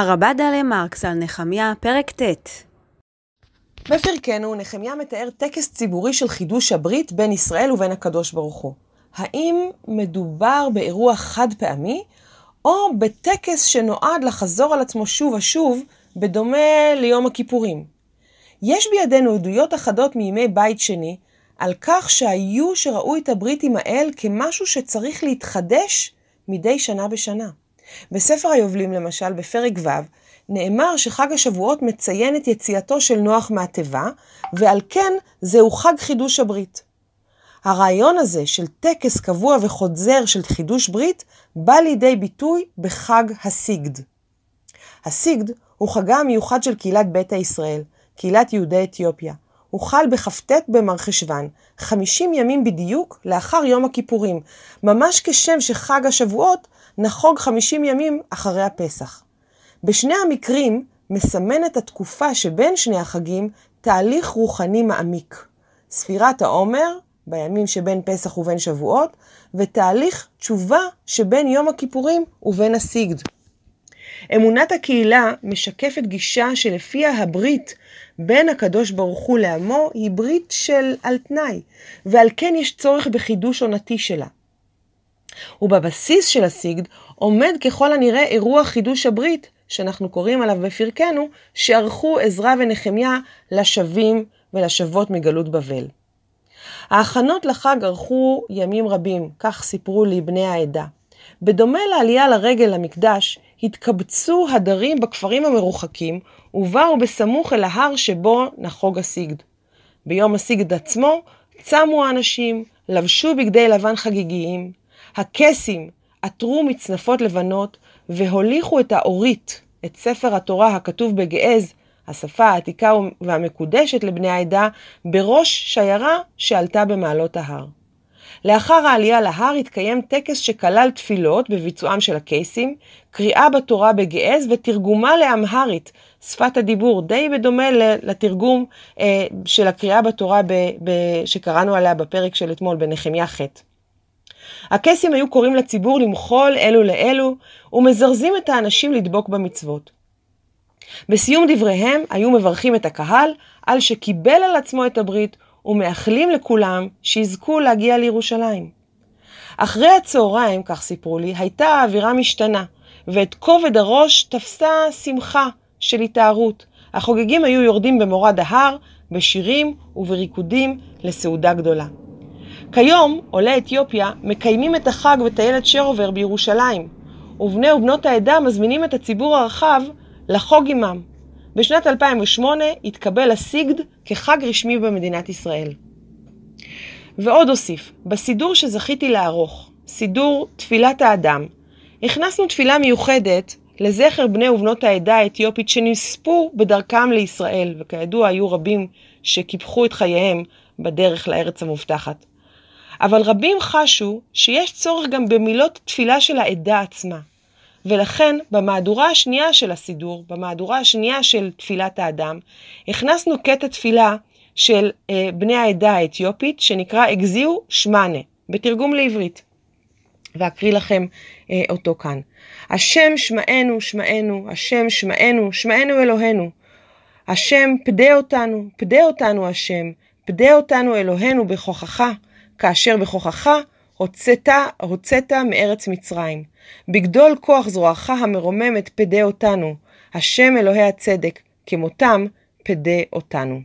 הרבה דליה מרקס על נחמיה, פרק ט' בפרקנו נחמיה מתאר טקס ציבורי של חידוש הברית בין ישראל ובין הקדוש ברוך הוא. האם מדובר באירוע חד פעמי, או בטקס שנועד לחזור על עצמו שוב ושוב, בדומה ליום הכיפורים? יש בידינו עדויות אחדות מימי בית שני, על כך שהיו שראו את הברית עם האל כמשהו שצריך להתחדש מדי שנה בשנה. בספר היובלים למשל, בפרק ו', נאמר שחג השבועות מציין את יציאתו של נוח מהתיבה, ועל כן זהו חג חידוש הברית. הרעיון הזה של טקס קבוע וחוזר של חידוש ברית, בא לידי ביטוי בחג הסיגד. הסיגד הוא חגה המיוחד של קהילת ביתא ישראל, קהילת יהודי אתיופיה. הוא חל בכ"ט במרחשוון, 50 ימים בדיוק לאחר יום הכיפורים, ממש כשם שחג השבועות נחוג 50 ימים אחרי הפסח. בשני המקרים מסמנת התקופה שבין שני החגים תהליך רוחני מעמיק. ספירת העומר, בימים שבין פסח ובין שבועות, ותהליך תשובה שבין יום הכיפורים ובין הסיגד. אמונת הקהילה משקפת גישה שלפיה הברית בין הקדוש ברוך הוא לעמו היא ברית של על תנאי, ועל כן יש צורך בחידוש עונתי שלה. ובבסיס של הסיגד עומד ככל הנראה אירוע חידוש הברית, שאנחנו קוראים עליו בפרקנו, שערכו עזרא ונחמיה לשבים ולשבות מגלות בבל. ההכנות לחג ארכו ימים רבים, כך סיפרו לי בני העדה. בדומה לעלייה לרגל למקדש, התקבצו הדרים בכפרים המרוחקים, ובאו בסמוך אל ההר שבו נחוג הסיגד. ביום הסיגד עצמו, צמו האנשים, לבשו בגדי לבן חגיגיים, הקסים עטרו מצנפות לבנות, והוליכו את האורית, את ספר התורה הכתוב בגעז, השפה העתיקה והמקודשת לבני העדה, בראש שיירה שעלתה במעלות ההר. לאחר העלייה להר התקיים טקס שכלל תפילות בביצועם של הקייסים, קריאה בתורה בגעז ותרגומה לאמהרית, שפת הדיבור, די בדומה לתרגום אה, של הקריאה בתורה ב, ב, שקראנו עליה בפרק של אתמול בנחמיה ח'. הקייסים היו קוראים לציבור למחול אלו לאלו, ומזרזים את האנשים לדבוק במצוות. בסיום דבריהם היו מברכים את הקהל על שקיבל על עצמו את הברית ומאחלים לכולם שיזכו להגיע לירושלים. אחרי הצהריים, כך סיפרו לי, הייתה האווירה משתנה, ואת כובד הראש תפסה שמחה של התארות. החוגגים היו יורדים במורד ההר, בשירים ובריקודים לסעודה גדולה. כיום עולי אתיופיה מקיימים את החג בטיילת שרובר בירושלים, ובני ובנות העדה מזמינים את הציבור הרחב לחוג עמם. בשנת 2008 התקבל הסיגד כחג רשמי במדינת ישראל. ועוד אוסיף, בסידור שזכיתי לערוך, סידור תפילת האדם, הכנסנו תפילה מיוחדת לזכר בני ובנות העדה האתיופית שנספו בדרכם לישראל, וכידוע היו רבים שקיפחו את חייהם בדרך לארץ המובטחת. אבל רבים חשו שיש צורך גם במילות תפילה של העדה עצמה. ולכן במהדורה השנייה של הסידור, במהדורה השנייה של תפילת האדם, הכנסנו קטע תפילה של אה, בני העדה האתיופית, שנקרא אגזיו שמונה, בתרגום לעברית. ואקריא לכם אה, אותו כאן. השם שמענו, שמענו, השם שמענו, שמענו אלוהינו. השם פדה אותנו, פדה אותנו השם, פדה אותנו אלוהינו בכוחך, כאשר בכוחך הוצאת, הוצאת מארץ מצרים. בגדול כוח זרועך המרוממת פדה אותנו, השם אלוהי הצדק, כמותם פדה אותנו.